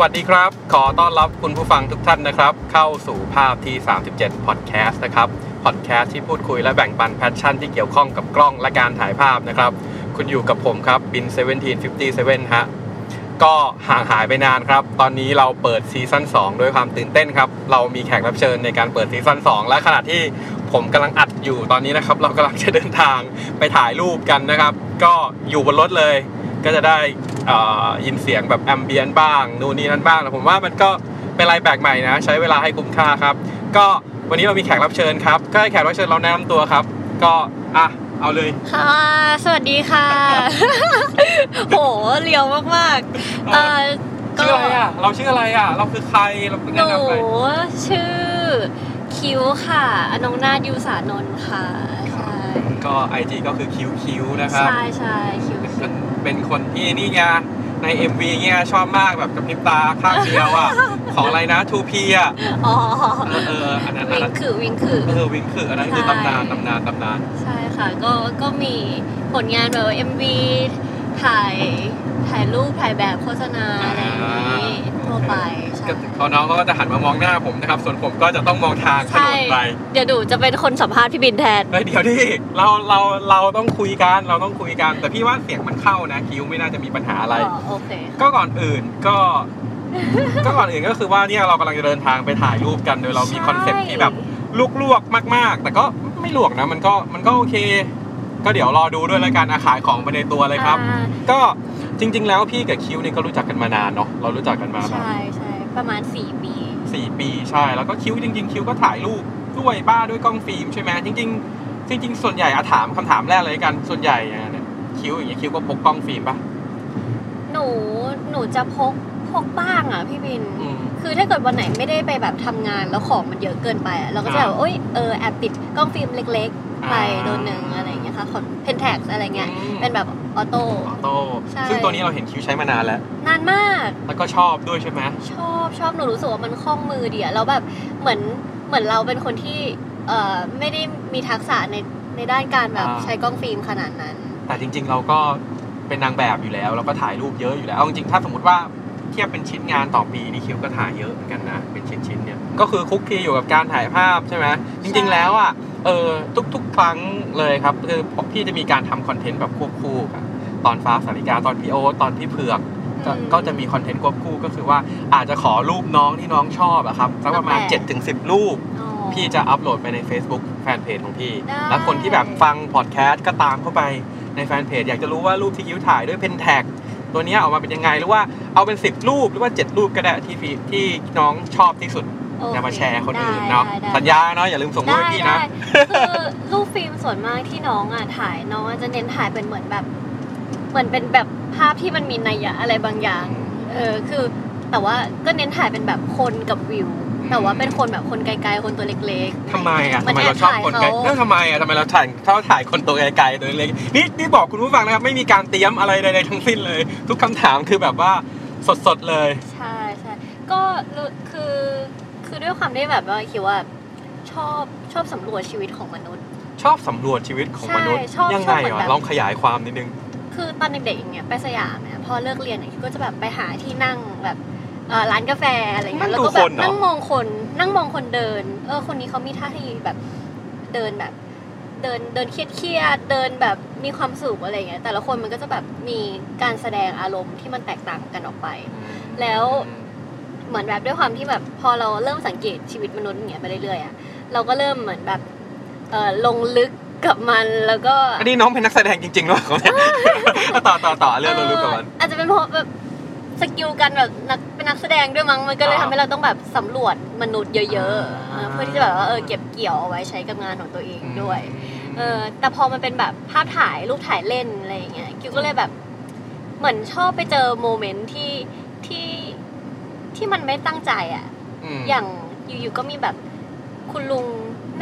สวัสดีครับ ขอต้อนรับคุณผู้ฟังทุกท่านนะครับ เข้าสู่ภาพที่ 37 Podcast นะครับ Podcast ที่พูดคุยและแบ่งปัน passion ที่เกี่ยวข้องกับกล้องและการถ่ายภาพนะครับ คุณอยู่กับผมครับบิน 1757 ฮะ ก็ห่างหายไปนานครับ ตอนนี้เราเปิดซีซั่น2ด้วยความตื่นเต้นครับ เรามีแขกรับเชิญในการเปิดซีซั่น2 และขณะที่ผมกำลังอัดอยู่ตอนนี้นะครับ เรากำลังจะเดินทางไปถ่ายรูปกันนะครับ ก็อยู่บนรถเลย ก็จะได้ ยินเสียงแบบแอมเบียนบ้าง นู่นนี่นั่นบ้างแต่ผมว่ามันก็เป็นอะไรแปลกใหม่นะ ใช้เวลาให้คุ้มค่าครับ ก็วันนี้เรามีแขกรับเชิญครับ ก็ให้แขกรับเชิญเราแนะนำตัวครับ ก็อะเอาเลย ค่ะ สวัสดีค่ะ โหเลียวมากๆเออก็ชื่ออะไรอะ เราชื่ออะไรอะ เราคือใคร เราเป็นหแนะนูนำไปชื่อคิวค่ะ อนงนาฏยูสานนท์ค่ะ ใช่ ก็ไอจีก็คือคิวคิวนะครับ ใช่ใช่คิวเป็น เป็นคนที่นี่ไงใน MV เงี้ยชอบมากแบบกระพริบตาข้างเดียวอะ ของอะไรนะ 2P อะอ๋อเออเอออันนั้นอันวิงนั้นคือวิงคือเออวิงคืออันนั้นคือใช่ตำนานตำนานตำนานใช่ค่ะก็ก็มีผลงานแบบว่า MV ถ่ายถ่ายรูปถ่ายแบบโฆษณาอะไรอย่างนี้ทั่วไป ใช่ก็พอน้องเขาก็จะหันมามองหน้าผมนะครับ ส่วนผมก็จะต้องมองทางถนใช่นไปเดี๋ยวหนูจะเป็นคนสัมภาษณ์พี่บินแทนเฮ้ยเดี๋ยวดิเราเราเราต้องคุยกันเราต้องคุยกัน แต่พี่ว่าเสียงมันเข้านะคิวไม่น่าจะมีปัญหาอะไรอ๋อโอเคก็ก่อนอื่นก็ก็ก่อนอื่นก็คือว่าเนี่ยเรากำลังจะเดินทางไปถ่ายรูปกันโดยเรามี concept ที่แบบลวกๆมาก ๆ แต่ก็ไม่ลวกนะมันก็มันก็โอเค ก็เดี๋ยวรอดูด้วยแล้วกันอาขายของไปในตัวเลยครับอ่าก็จริง ๆ แล้วพี่กับคิวเนี่ยก็รู้จักกันมานานเนาะเรารู้จักกันมาแบบใช่ใช่ ประมาณ 4 ปีสี่ปีใช่ แล้วก็คิวจริง ๆ คิวก็ถ่ายรูปด้วยบ้าด้วยกล้องฟิล์มใช่ไหมจริง ๆ จริง ๆ ส่วนใหญ่อะถามคำถามแรกเลยกันส่วนใหญ่อะเนี่ยคิวอย่างเงี้ยคิวก็พกกล้องฟิล์มปะหนูหนูจะพกพกบ้างอะพี่บินอืมคือถ้าเกิดวันไหนไม่ได้ไปแบบทำงานแล้วของมันเยอะเกินไปอะเราก็จะแบบโอ๊ยเออแอบติดกล้องฟิล์มเล็กๆ ไปอ่าตัวหนึ่งอะไรอย่างเงี้ยค่ะของ Pentax อะไรเงี้ยอืมเป็นแบบ autoออโต้ใช่ซึ่งตัวนี้เราเห็นคิวใช้มานานแล้ว นานมาก แล้วก็ชอบด้วยใช่ไหมชอบชอบหนูรู้สึกว่ามันคล่องมือดีอะแล้วแบบเหมือนเหมือนเราเป็นคนที่เอ่อไม่ได้มีทักษะในในด้านการแบบใช้กล้องฟิล์มขนาดนั้น แต่จริง ๆ เราก็เป็นนางแบบอยู่แล้วเราก็ถ่ายรูปเยอะอยู่แล้วเอาจริงๆถ้าสมมติว่าเทียบเป็นชิ้นงานต่อปีนี่คิวก็ถ่ายเยอะเหมือนกันนะเป็นชิ้นๆเนี่ยก็คือคุกคีอยู่กับการถ่ายภาพใช่ไหมจริง ๆ แล้วอะ เออทุก ๆ ครั้งเลยครับคือพี่จะมีการทำ content แบบควบคู่กันตอนฟ้าสาริกาตอนพี่โอตตอนพี่เผือกก็อืมก็จะมี content ควบคู่ก็คือว่าอาจจะขอรูปน้องที่น้องชอบอะครับสักประมาณแล้วแต่7-10ถึงรูปอ๋อพี่จะอัพโหลดไปใน Facebook แฟนเพจของพี่ได้แล้วคนที่แบบฟังพอดแคสต์ก็ตามเข้าไปในแฟนเพจอยากจะรู้ว่ารูปที่คิวถ่ายด้วย Pentax ตัวเนี้ยออกมาเป็นยังไงหรือว่าเอาเป็น 10 รูปหรือว่า 7 รูปก็ได้ที่พี่ที่น้องชอบที่สุดโอเคจะมาแชร์คนอื่นได้เนาะได้ได้สัญญาเนาะอย่าลืมส่งรูปให้พี่นะได้คือรูปฟิล์มส่วนมากที่น้องอะถ่ายน้องอะจะเน้นถ่ายเป็นเหมือนแบบ เหมือนเป็นแบบภาพที่มันมีนัยยะอะไรบางอย่าง เออคือแต่ว่าก็เน้นถ่ายเป็นแบบคนกับวิว แต่ว่าเป็นคนแบบคนไกลๆคนตัวเล็กๆทำไมอะมัทำนไมแอบเราชอบคนไกลถ่ายเขาเออทำไมอะทำไมเราถ่ายถ้าถ่ายคนตัวไกลๆตัวเล็กนี่นี่บอกคุณผู้ฟังนะครับไม่มีการเตรียมอะไรใดๆทั้งสิ้นเลย ทุกคำถามคือแบบว่าสดๆเลย ใช่ใช่ก็รู้คือ คือด้วยความที่แบบว่าคิดว่าชอบชอบสำรวจชีวิตของมนุษย์ ชอบสำรวจชีวิตของมนุษย์ใช่ชอบยังชอไงบเหมือนอะแบบ ลองขยายความนิดนึง คือตอนเด็กๆอย่างเงี้ยไปสยามเนี่ยพอเลิกเรียนเนี่ยคิดก็จะแบบไปหาที่นั่งแบบเอ่อร้านกาแฟอะไรเงี้ยนั่แล้วงดูก็แบคบนเหรอ นั่งมองคนนั่งมองคนเดิน เออคนนี้เขามีท่าทีแบบเดินแบบเดินเดินเครียดๆเดินแบบมีความสุขอะไรเงี้ยแต่ละคนมันก็จะแบบมีการแสดงอารมณ์ที่มันแตกต่างกันออกไป แล้ว เหมือนแบบด้วยความที่แบบพอเราเริ่มสังเกตชีวิตมนุษย์อย่างเงี้ยไปเรื่อยๆอะเราก็เริ่มเหมือนแบบเออลงลึกกับมันแล้วก็อันนี้น้องเป็นนักแสดงจริงๆหรือเปล่าเนี่ยต่อต่อต่อเรื่องเรารู้กับมันเอออาจจะเป็นเพราะแบบสกิลกันแบบนักเป็นนักแสดงด้วยมั้งมันก็เลยอ่าทำให้เราต้องแบบสำรวจมนุษย์เยอะๆเอออ่าเพื่อที่จะแบบว่าเออเก็บเกี่ยวเอาไว้ใช้กับงานของตัวเองด้วยเออแต่พอมันเป็นแบบภาพถ่ายรูปถ่ายเล่นอะไรอย่างเงี้ยกิวก็เลยแบบเหมือนชอบไปเจอโมเมนต์ที่ ที่ที่มันไม่ตั้งใจอะมอย่างอยู่ๆก็มีแบบคุณลุง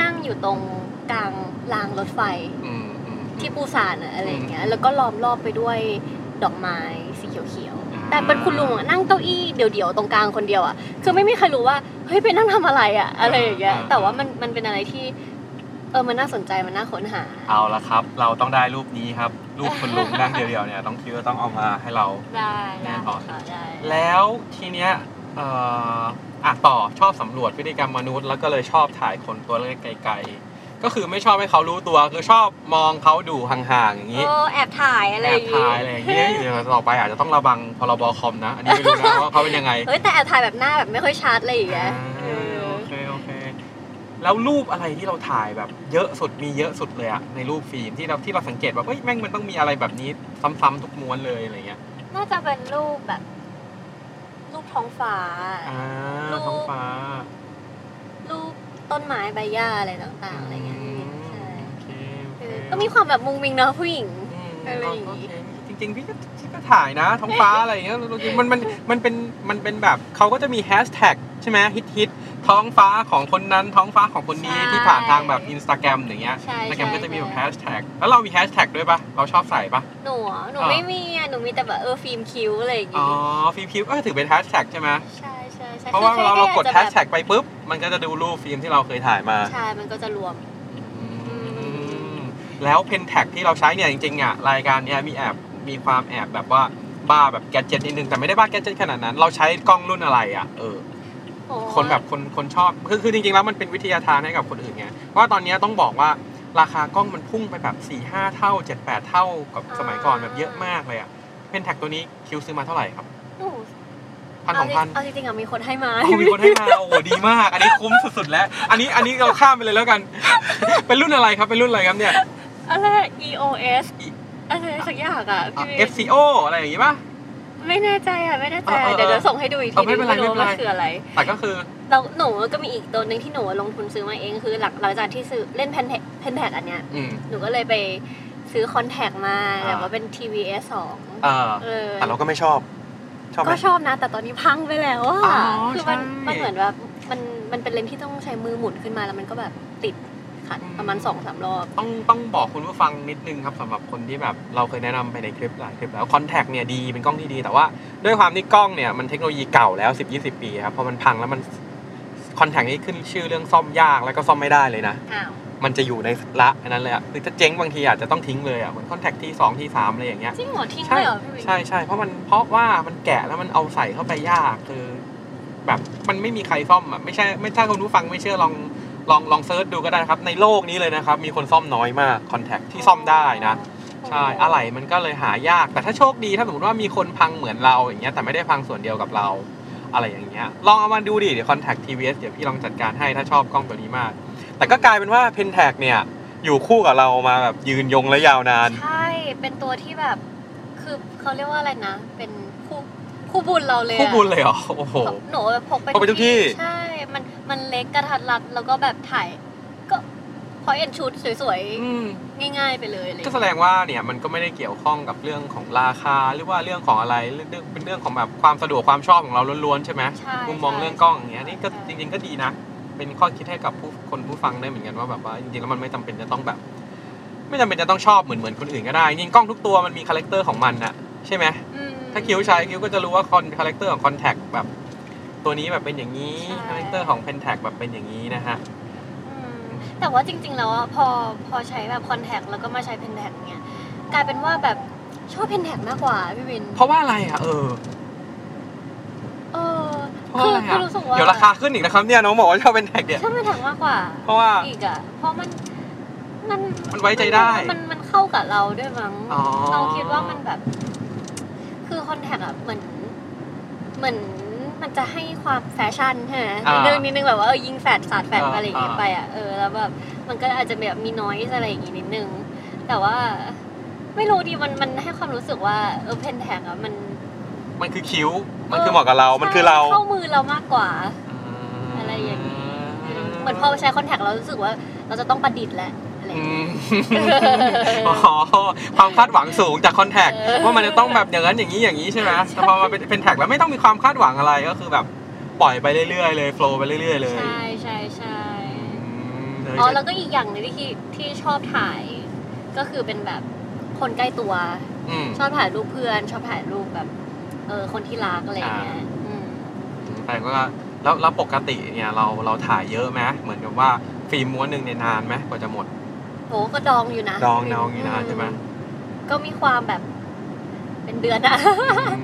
นั่งอยู่ตรงกลางรางรถไฟอืมอืมที่ปูซานอะอะไรอย่างเงี้ย แล้วก็ล้อมรอบไปด้วยดอกไม้สีเขียวอ่าๆแต่เป็นคุณลุงอะนั่งเก้าอี้เดี่ยวๆตรงกลางคนเดียวอะคือไม่มีใครรู้ว่าเฮ้ยไปนั่งทำอะไรอะอะไรอย่างเงี้ย แต่ว่ามันมันเป็นอะไรที่เออมันน่าสนใจมันน่าค้นหา เอาละครับ เราต้องได้รูปนี้ครับ รูปคุณลุงนั่งเดียวๆเนี่ยต้องคิดว่าต้องเอามาให้เราได้แน่ได้นอนค่ะได้แล้วทีเนี้ยเอ่ออะต่อชอบสำรวจพฤติกรรมมนุษย์แล้วก็เลยชอบถ่ายคนตัวเล็กไกลๆก็คือไม่ชอบให้เขารู้ตัวคือชอบมองเขาดูห่างๆอย่างนี้เออแอบถ่ายอะไรแออบย่างงี้ถ่ายอะไรอย่างเงี้ยเดี๋ยวต่อไปอาจจะต้องระวังพรบคอมนะ อันนี้ไม่รู้นะว่าเขาเป็นยังไงเฮ้ยแต่แอบถ่ายแบบหน้าแบบไม่ค่อยชัดอะไรอย่างเงี้ยอ่าเออโอเคโอเคแล้วรูปอะไรที่เราถ่ายแบบเยอะสุดมีเยอะสุดเลยอะในรูปฟิล์มที่เราที่เราสังเกตว่าเฮ้ยแม่งมันต้องมีอะไรแบบนี้ซ้ำๆทุกม้วนเลยอะไรเงี้ยน่าจะเป็นรูปแบบ รูปท้องฟ้า อ่ารูป ท้องฟ้า รูปต้นไม้ใบหญ้าอะไรต่างๆอะไรเงี้ยใช่โอเคโอเคเออก็มีความแบบมุงมิงเนาะผู้หญิงอืมอะไรอย่างงี้โเคจ ริงๆพี่ก็พี่ก็ถ่ายนะ ท้องฟ้าอะไรอย่างเงี้ยจริงๆมันมันมันเป็นมันเป็นแบบเขาก็จะมีแฮชแท็กใช่ไหมฮิตฮิตท้องฟ้าของคนนั้นท้องฟ้าของคนนี้ใช่ที่ผ่านทางแบบอินสตาแกรมอย่างเงี้ยใช่อินสตาแกรมก็จะมีแบบแฮใช่ชแท็กแล้วเรามีแฮชแท็กด้วยปะเราชอบใส่ปะหนูอะหนูอ่าไม่มีอะหนูมีแต่แบบเออฟิล์มคิ้วอะไรอย่างอ๋องี้ฟิล์มคิวก็ถือเป็นแฮชแท็กใช่ไหมใช่ใช่ใช่เพราะว่าคือเราเรากดค่แฮอยชจะแท็กไปปุ๊บมันก็จะดูรูปฟิล์มที่เราเคยถ่ายมาใช่มันก็จะรวมอืมแล้วเพนแท็กที่เราใช้เนี่ยจริงๆอะรายการเนี้ยมีแอบ มีความแอบแบบว่าบ้าแบบแกดเจ็ตนิดนึงแต่ไม่ได้บ้าแกดเจ็ตขนาดนั้น เราใช้กล้องรุ่นอะไรอะเออโอ้คนแบบคนคนชอบคือคือจริงๆแล้วมันเป็นวิทยาทานให้กับคนอื่นไงเพราะว่าตอนนี้ต้องบอกว่าราคากล้องมันพุ่งไปแบบ4ี่ห้าเท่า7จ็ดแปดเท่ากับสมัยก่อนแบบเยอะมากเลยอะเพนแท็กตัวนี้คิวซื้อมาเท่าไหร่ครับหนูพันสองพันเอาจริงๆอะมีคนให้มาโอ้มีคนให้มาโอ้โหดีมาก อันนี้คุ้มสุดๆแล้ว อันนี้อันนี้เราข้ามไปเลยแล้วกัน เป็นรุ่นอะไรครับเป็นรุ่นอะไรครับเนี่ยอะไร EOS อะไรสักอย่างอะพี่อะ FCO อะไรอย่างงี้ป่ะไม่แน่ใจอะไม่แน่ใจเออเออเดี๋ยวเดี๋ยวส่งให้ดูอีกเอทีอไม่เป็นไรรู้ไม่เป็นไรว่าคืออะไรแต่ก็คือเราหนูก็มีอีกตัวหนึ่งที่หนูลงทุนซื้อมาเองคือหลังหลังจากที่ซื้อเล่น Pentax Pentax อันเนี้ยอืมหนูก็เลยไปซื้อ Contax มาอ่าแบบว่าเป็น TVS สองเออเออแต่เราก็ไม่ชอบชอบไหมก็ชอบนะ แต่ตอนนี้พังไปแล้วอะอ๋อคือมันใช่มันเหมือนแบบมันมันเป็นเลนส์ที่ต้องใช้มือหมุนขึ้นมาแล้วมันก็แบบติด ขัดอืมประมาณสองสามรอบ ต้องต้องบอกคุณผู้ฟังนิดนึงครับสำหรับคนที่แบบเราเคยแนะนำไปในคลิปหลายคลิปแล้วคอนแทคเนี่ยดีเป็นกล้องที่ดี แต่ว่าด้วยความที่กล้องเนี่ยมันเทคโนโลยีเก่าแล้ว 10-20 ปีครับพอมันพังแล้วมันคอนแทคนี้ขึ้นชื่อเรื่องซ่อมยากแล้วก็ซ่อมไม่ได้เลยนะอ้าวมันจะอยู่ในละอันนั้นเลยอะคือถ้าเจ๊งบางทีอาจจะต้องทิ้งเลยอะเหมือนคอนแทคที่สองที่สามอะไรอย่างเงี้ยจริงเหรอทิ้งใช่เลยเหรอพี่วินใช่ใช่เพราะมันเพราะว่ามันแกะแล้วมันเอาใส่เข้าไปยากคือ แบบมันไม่มีใครซ่อมอะไม่ใช่ไม่ถ้าคุณผู้ฟังไม่เชื่อลอง ลองลอง search ดูก็ได้ครับในโลกนี้เลยนะครับ มีคนซ่อมน้อยมาก Contax ที่ซ่อมได้นะใช่อะไรมันก็เลยหายาก แต่ถ้าโชคดีถ้าสมมติว่ามีคนพังเหมือนเราอย่างเงี้ยแต่ไม่ได้พังส่วนเดียวกับเรา อะไรอย่างเงี้ยลองเอามาดูดิเดี๋ยว Contax TVS เดี๋ยวพี่ลองจัดการให้ถ้าชอบกล้องตัวนี้มาก แต่ก็กลายเป็นว่า Pentax เนี่ยอยู่คู่กับเรามาแบบยืนยงและยาวนาน ใช่ เป็นตัวที่แบบ คือเขาเรียกว่าอะไรนะ เป็น คู่คู่บุญเราเลยอะคู่บุญเลยเหรอโอ้โหหนูแบบพกไปพกไปทุกที่ใช่ มันมันเล็กกระทัดรัดแล้วก็แบบถ่ายก็พอเอ็นชุดสวยอืมๆง่าย ๆ ไปเลยอะไรอย่างก็เลยแสดงว่าเนี่ยมันก็ไม่ได้เกี่ยวข้องกับเรื่องของราคาหรือว่าเรื่องของอะไรเรื่องเป็นเรื่องของแบบความสะดวกความชอบของเราล้วนๆใช่ไหมใช่มุมมองใช่เรื่องกล้องอย่างเงี้ยนี่ก็ใช่จริง ๆก็ดีนะ เป็นข้อคิดให้กับผู้คนผู้ฟังได้เหมือนกันว่าแบบว่าจริงๆแล้วมันไม่จำเป็นจะต้องแบบ ไม่จำเป็นจะต้องชอบเหมือนเหมือนคนอื่นก็ได้จริงๆกล้องทุกตัวมันมี character ของมันนะใช่ไหมอืม ถ้าคิวใช้คิวก็จะรู้ว่าคอน character ของ Contax แบบตัวนี้แบบเป็นอย่างนี้ใช่ character ของ Pentax แบบเป็นอย่างนี้นะฮะ อืมแต่ว่าจริงๆแล้วอะพอพอใช้แบบ Contax แล้วก็มาใช้ Pentax เนี่ยกลายเป็นว่าแบบชอบ Pentax มากกว่าพี่วินเพราะว่าอะไรอะเออเออเพราะคืออะไรคืออะรู้สึกว่าเดี๋ยวราคาขึ้นอีกนะครับเนี่ยน้องบอกว่าชอบ Pentax เนี่ย ชอบเพนแทคมากกว่าเพราะว่า อีกอะเพราะมันมันมันไว้ใจได้ มันมันเข้ากับเราด้วยมั้งอ๋อ เราคิดว่ามันแบบ คือคอนแทคอะเหมือนเหมือนมันจะให้ความแฟชั่นใช่ไหมอ่านิดนึงนิดนึงแบบว่าเออยิงแฟดสาดแฟดอ่าอะไรอย่างเงี้ยอ่า ไปอะเออแล้วแบบมันก็อาจจะแบบมีน้อยอะไรอย่างงี้นิดนึง แต่ว่าไม่รู้ดิมันมันให้ความรู้สึกว่าเออเพนแทกอะมันมันคือคิ้ว มันคือเหมาะกับเรา มันคือเราเข้ามือเรามากกว่า อะไรอย่างนี้ เหมือนพอใช้คอนแทคเรารู้สึกว่าเราจะต้องประดิษฐ์แหละ อะไรอย่างอืเงี้ยมอ๋อความคาดหวังสูงจากคอนแทคเออว่ามันจะต้องแบบอย่างนั้นอย่างนี้อย่างนี้ใช่ไหมแต่พอมาเป็นเป็นแท็กแล้วไม่ต้องมีความคาดหวังอะไรก็คือแบบปล่อยไปเรื่อยๆเลยโฟล์ไปเรื่อยๆเลยใช่ใช่ใช่อืมเอ๋อแล้วก็อีกอย่างหนึงที่ที่ชอบถ่ายก็คือเป็นแบบคนใกล้ตัวอืมชอบถ่ายรูปเพื่อน ชอบถ่ายรูปแบบเออคนที่รักอะไรอย่างเงี้ยอืมแต่ก็แล้วแล้วปกติเนี่ยเราเราถ่ายเยอะไหมเหมือนกับว่าฟิล์มม้วนหนึ่งเนี่ยนานไหมกว่าจะหมด โหก็ดองอยู่นะดองดองอยู่นานใช่ไหมก็มีความแบบ เป็นเดือนอะอืม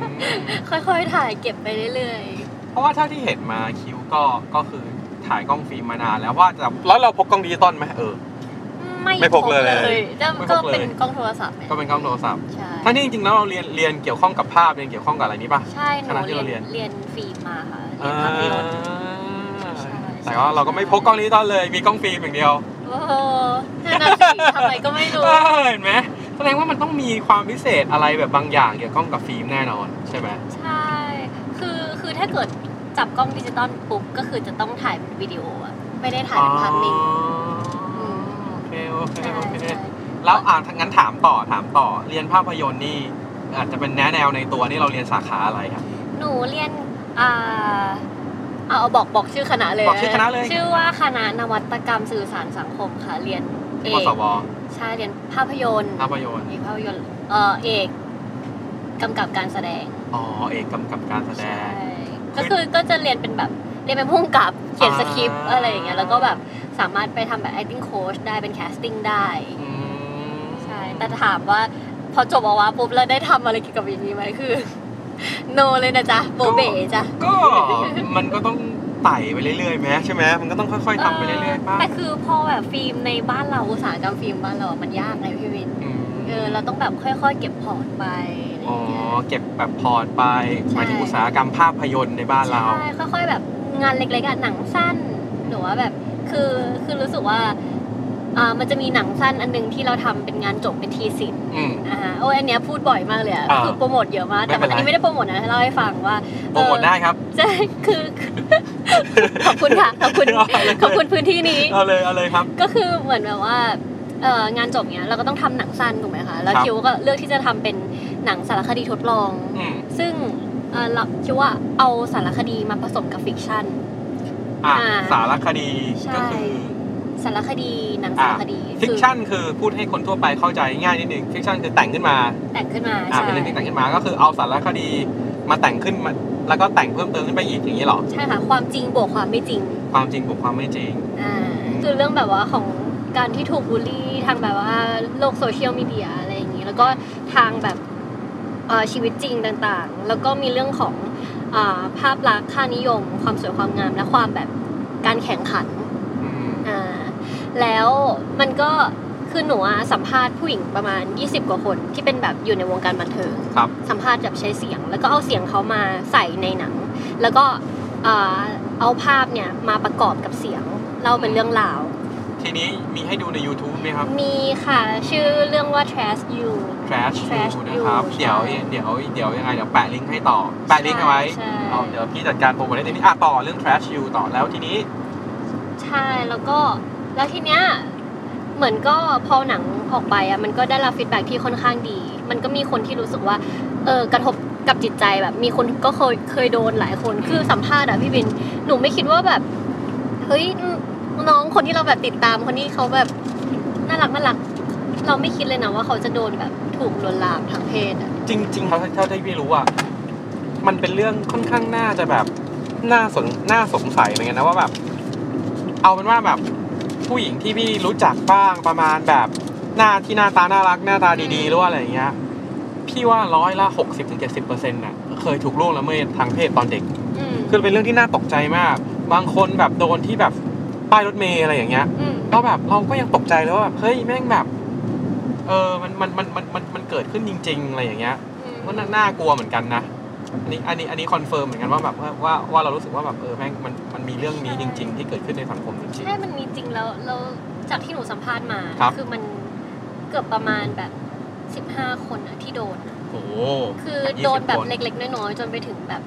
ค่อยๆถ่ายเก็บไปเรื่อยเพราะว่าถ้าที่เห็นมาคิวก็ก็คือถ่ายกล้องฟิล์มมานานแล้วว่าจะแล้วเราพกกล้องดิจิตอลไหมเออๆไม่ไม่พกเลยจะไม่พก็กเลยเป็นกล้องโทรศัพท์เนี่ยก็เป็นกล้องโทรศัพท์ใช่ถ้านี่จริงๆแล้วเราเรียนเรียนเกี่ยวข้องกับภาพเรียนเกี่ยวข้องกับอะไรนี้ป่ะใช่หคนูณะที่เรียเรานเรียนเรียนฟิล์มมาค่ะเรียอ่านภาพยนตร์ใช่แต่ว่าเราก็ไม่พกกล้องดิจิตอลเลยมีกล้องฟิล์มอย่างเดียว โอ้โหนั่นน่ะสิทำไมก็ไม่รู้ เออเห็นไหมแสดงว่ามันต้องมีความพิเศษอะไรแบบบางอย่างเกี่ยวข้องกับฟิล์มแน่นอนใช่ไหมใช่ คือคือถ้าเกิดจับกล้องดิจิตอลปุ๊บก็คือจะต้องถ่ายเป็นวิดีโออะไม่ได้ถ่ายเป็นภาพนิ่งอ๋อโอเคโอเคใช่โอเคใช่แล้วอ่างั้นถามต่อถามต่อเรียนภาพยนตร์นี่อาจจะเป็นแนวแนวในตัวนี่เราเรียนสาขาอะไรครับหนูเรียนอ่า เอาเอาบอกบอกชื่อคณะเลยบอกชื่อคณะเลย ชื่อว่าคณะนวัตกรรมสื่อสารสังคมค่ะเรียนเอมกสวใช่เรียนภาพยนตร์ภาพยนตร์เอกภาพยนตร์เอ่อเอกกำกับการแสดงอ๋อเอกกำกับการแสดใช่งก็คือก็จะเรียนเป็นแบบเรียนเป็นผู้กำกับเขียนอ่าสคริปต์อะไรอย่างเงี้ยแล้วก็แบบสามารถไปทำแบบ acting coach ได้เป็น casting ได้อืมใช่แต่ถามว่าพอจบอวะปุ๊บแล้วได้ทำอะไรเกี่ยวกับอย่างนี้ไหมคือ no เลยนะจ๊ะโบเบ๋จ้ะก็มันก็ต้องไต่ไปเรื่อยๆไหมใช่ไหมมันก็ต้องค่อยๆทำไปเรื่อยๆป่ะแต่คือพอแบบฟิล์มในบ้านเราอุตสาหกรรมฟิล์มบ้านเราอะมันยากไงพี่วินอืมเออเราต้องแบบค่อย ๆ เก็บ port ไปอะไรอ๋ออย่างเงี้ยเก็บแบบพอร์ตไปใช่หมายถึงอุตสาหกรรมภาพยนตร์ในบ้านเราใช่ค่อยๆแบบงานเล็กๆอะหนังสั้นหรือว่าแบบคือคือรู้สึกว่า อ่ามันจะมีหนังสั้นอันหนึงที่เราทำเป็นงานจบเป็นทีสิทธ์อืมอ่าฮะโอ้ยอันเนี้ยพูดบ่อยมากเลยอะอ่าคือโปรโมทเยอะมากแต่ไม่มันเป็นไรอันนี้ไม่ได้โปรโมทนะเล่าให้ฟังว่าโปรโมทได้ครับใช่คือขอบคุณค่ะขอบคุณเอาเลยขอบคุณพื้นที่นี้เอาเลยเอาเลยครับ ก็คือเหมือนแบบว่าเอ่องานจบเนี้ยเราก็ต้องทำหนังสั้นถูกไหมคะแล้วครับคิวก็เลือกที่จะทำเป็นหนังสารคดีทดลองอืมซึ่งเอ่อเราคิดว่าเอาสารคดีมาผสมกับ fictionอะอ่าสารคดีใช่ก็คือ สารคดีหนังสารคดี fiction คือพูดให้คนทั่วไปเข้าใจง่ายนิดนึง fiction คือแต่งขึ้นมา แต่งขึ้นมาอ่าใช่เป็นเรื่องที่แต่งขึ้นมาก็คือเอาสารคดีมาแต่งขึ้นมาแล้วก็แต่งเพิ่มเติมขึ้นไปอีกอย่างนี้เหรอใช่ค่ะความจริงบวกความไม่จริง ความจริงบวกความไม่จริงอ่าคือเรื่องแบบว่าของการที่ถูกบูลลี่ทางแบบว่าโลกโซเชียลมีเดียอะไรอย่างนี้ แล้วก็ทางแบบเอ่อชีวิตจริงต่างๆ แล้วก็มีเรื่องของอาภาพลักษณ์ค่านิยม ความสวยความงามและความแบบการแข่งขันอืมอ่า แล้วมันก็คือหนูอะสัมภาษณ์ผู้หญิงประมาณ 20 กว่าคนที่เป็นแบบอยู่ในวงการบันเทิงครับ สัมภาษณ์แบบใช้เสียง แล้วก็เอาเสียงเขามาใส่ในหนัง แล้วก็อ่าเอาภาพเนี่ยมาประกอบกับเสียงเล่าเป็นเรื่องราว ทีนี้มีให้ดูใน YouTube ไหมครับ มีค่ะ ชื่อเรื่องว่า Trash You Trash Trash You นะครับ You เดี๋ยวใช่เดี๋ยวเดี๋ยวยังไงเดี๋ยวแปะลิงก์ให้ต่อ แปะลิงก์เอาไว้ใช่เอาเดี๋ยวพี่จัดการโปรโมทให้ทีนี้อะต่อเรื่อง Trash You ต่อแล้วทีนี้ ใช่แล้วก็ แล้วทีเนี้ยเหมือนก็พอหนังออกไปอะมันก็ได้รับฟีดแบ็ที่ค่อนข้างดี มันก็มีคนที่รู้สึกว่าเออกระทบกับจิตใจแบบ มีคนก็เคยเคยโดนหลายคนคือสัมภาษณ์อะพี่บินหนูไม่คิดว่าแบบเฮ้ยน้องคนที่เราแบบติดตามคนนี้เขาแบบน่ารักน่ารักเราไม่คิดเลยนะว่าเขาจะโดนแบบถูกลวนลามทางเพศอะจริงๆเท่าเท่าที่พี่รู้อะมันเป็นเรื่องค่อนข้างน่าจะแบบน่าสนน่าสงสัยเหมือนกันนะว่าแบบ เอาเป็นว่าแบบ ผู้หญิงที่พี่รู้จักบ้างประมาณแบบหน้าที่หน้าตาน่ารักหน้าตาดีๆหรือว่าอะไรอย่างเงี้ยพี่ว่าร้อยละหกสิบถึงเจ็ดสิบเปอร์เซ็นต์น่ะเคยถูกล่วงละเมิดทางเพศตอนเด็กอืมคือเป็นเรื่องที่น่าตกใจมาก บางคนแบบโดนที่แบบป้ายรถเมล์อะไรอย่างเงี้ยอืมก็แบบเราก็ยังตกใจเลยว่าแบบเฮ้ยแม่งแบบเออมันมันมันมันมันมันเกิดขึ้นจริง ๆ อะไรอย่างเงี้ยอืมก็น่าน่ากลัวเหมือนกันนะอั นนี้อันนี้อันนี้ confirm เหมือนกันว่าแบบว่าว่าว่าเรารู้สึกว่าแบบเออแม่งมันมันมีเรื่องนี้จริง ๆ ที่เกิดขึ้นในสังคมจริงใช่มันมีจริงแล้วแล้วจากที่หนูสัมภาษณ์มาครับอมันเกือบประมาณแบบสิบห้าคนอะที่โดนอะๆโอ้โหคือ20โดนแบบคนเล็ก ๆ น้อยๆจนไปถึงแบบ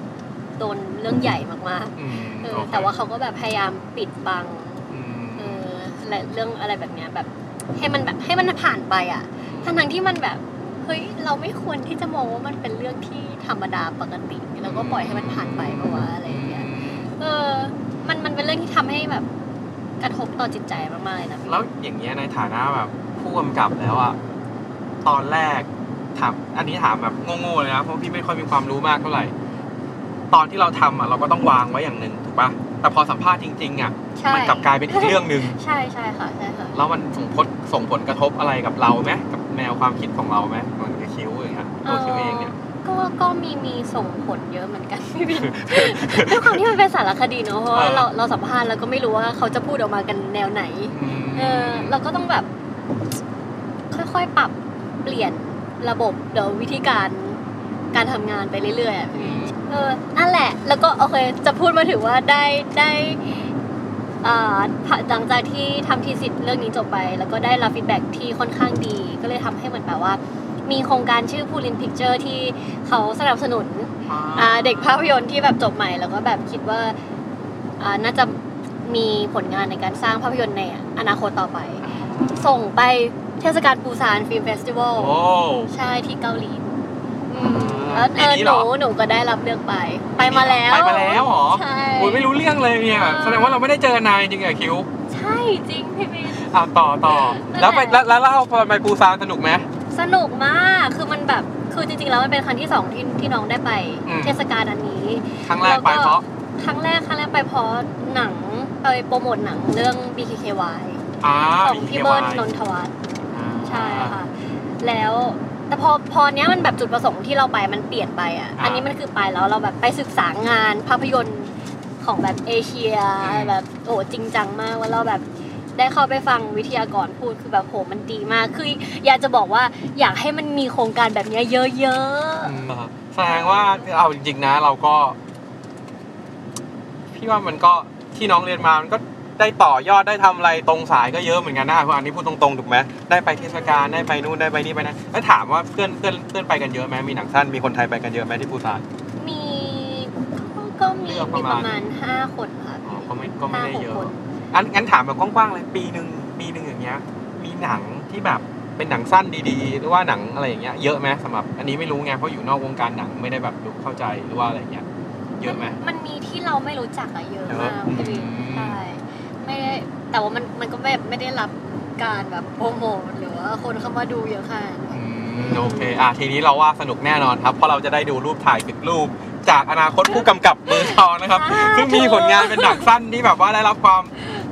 โดนเรื่องใหญ่มากอืมๆเออโอเคแต่ว่าเขาก็แบบพยายามปิดบังอืมเออและเรื่องอะไรแบบเนี้ยแบบให้มันแบบให้มันผ่านไปอะทั้งทั้งๆที่มันแบบ เฮ้ยเราไม่ควรที่จะมองว่ามันเป็นเรื่องที่ธรรมดาปกติแล้วก็ปล่อยให้มันผ่านไปเพราะว่าอะไรอย่างเงี้ยเออมันมันเป็นเรื่องที่ทำให้แบบกระทบต่อจิตใจมากๆเลยนะพี่แล้วอย่างเงี้ยในฐานะแบบผู้กำกับแล้วอะตอนแรกถามอันนี้ถามแบบโง่ๆเลยนะเพราะพี่ไม่ค่อยมีความรู้มากเท่าไหร่ ตอนที่เราทำอะเราก็ต้องวางไว้อย่างหนึ่งถูกปะแต่พอสัมภาษณ์จริง ๆอะใช่มันกลับกลายเป็นอีกเรื่องหนึ่งใช่ใช่ค่ะใช่ค่ะแล้วมันส่งผลส่งผลกระทบอะไรกับเราไหมกับ แนวความคิดของเราไหมมันกับคิ้วอย่างเงี้ยตัวคิ้วเองเนี่ยก็ก็มีมีส่งผลเยอะเหมือนกันพี่บินด้วยความที่มันเป็นสารคดีเนอะเพราะว่าเออเราเราสัมภาษณ์แล้วก็ไม่รู้ว่าเขาจะพูดออกมากันแนวไหนมเออเราก็ต้องแบบ ค่อยๆปรับเปลี่ยนระบบเดี๋ยววิธีการการทำงานไปเรื่อยๆอะอืพี่มเออนั่นแหละ แล้วก็โอเคจะพูดมาถึงว่าได้ได้อ่าผ่า หลังจากที่ทำทีสิทธิ์เรื่องนี้จบไป แล้วก็ได้รับฟีดแบ็กที่ค่อนข้างดี ก็เลยทำให้เหมือนแบบว่า มีโครงการชื่อ Purin Pictures ที่เขาสนับสนุนอ่าเด็กภาพยนตร์ที่แบบจบใหม่ แล้วก็แบบคิดว่าอ่าน่าจะมีผลงานในการสร้างภาพยนตร์ในอนาคตต่อไป ส่งไปเทศกาลปูซาน film festival โอ้ใช่ที่เกาหลีอืมอ่า แล้วเออปีนี้หเหรนูอหนูก็ได้รับเลือกไป ไปมาแล้ว ไปมาแล้วเหรอใช่ โอ้ยไม่รู้เรื่องเลยเนี่ยเออแสดงว่าเราไม่ได้เจอกันนานจริงๆอะคิวใช่จริงพี่วิน อ่าต่อต่อนั่นแหละแล้วไปแล้วแล้วเล่าตอนไปปูซานสนุกไหม สนุกมาก คือมันแบบ คือจริงๆ แล้วมันเป็นครั้งที่สองที่ที่น้องได้ไปอืม เทศกาลอันนี้ ครั้งแรกไปเพราะ ครั้งแรกครั้งแรกไปเพราะหนังไปโปรโมทหนังเรื่อง BKKY อ่าของพี่เบิร์นนนทวัฒน์ใช่ค่ะ แล้ว แต่พอพอเนี้ยมันแบบจุดประสงค์ที่เราไปมันเปลี่ยนไปอะอ่าอันนี้มันคือไปแล้วเราแบบไปศึกษางานภาพยนตร์ของแบบเอเชียอืมแบบโอ้จริงจังมากว่าเราแบบได้เข้าไปฟังวิทยากรพูดคือแบบโหมันดีมาก คืออยากจะบอกว่าอยากให้มันมีโครงการแบบเนี้ยเยอะอืมแสดงว่าเอาจริงๆนะ เราก็ พี่ว่ามันก็ที่น้องเรียนมามันก็ ได้ต่อยอดได้ทำอะไรตรงสายก็เยอะเหมือนกันนะเพราะอันนี้พูดตรงๆถูกไหมได้ไปเทศกาลได้ไปนู่นได้ไปนี่ไปนั่นแล้วถามว่าเพื่อนเพื่อนเพื่อนไปกันเยอะไหมมีหนังสั้นมีคนไทยไปกันเยอะไหมที่ปูซานๆมีก็ก็มีเลือกปมีระมาณประมาณห้าคนค่ะอ๋อก็ไม่ก็ไม่ห้าได้หกเยอะคนอันงั้นถามแบบกว้างๆเลยปีหนึ่งปีหนึ่งอย่างเงี้ย มีหนังที่แบบเป็นหนังสั้นดีๆ หรือว่าหนังอะไรอย่างเงี้ยเยอะไหมสำหรับอันนี้ไม่รู้ไงเพราะอยู่นอกวงการหนังไม่ได้แบบรู้เข้าใจหรือว่าอะไรเงี้ย เยอะไหมนมันมีที่เราไม่รู้จักอะเยอะมากเยอะพี่บินอืมใช่ไม่ได้ แต่ว่ามันมันก็แบบไม่ได้รับการแบบโปรโมทหรือว่าคนเข้ามาดูเยอะค่ะอืมโอเค อะ ทีนี้เราว่าสนุกแน่นอนครับ เพราะเราจะได้ดูรูปถ่ายติดรูป จากอนาคตผู้กำกับมือทองนะครับอ่าซึ่งมีผลงานเป็นหนังสั้นที่แบบว่าได้รับความ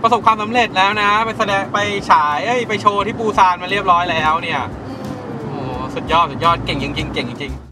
ประสบความสำเร็จแล้วนะ ไปแสดงไปฉายเอ้ยไปโชว์ที่ปูซานมาเรียบร้อยแล้วเนี่ยอืมโอ้สุดยอด สุดยอด เก่งจริงๆเก่งจริงๆ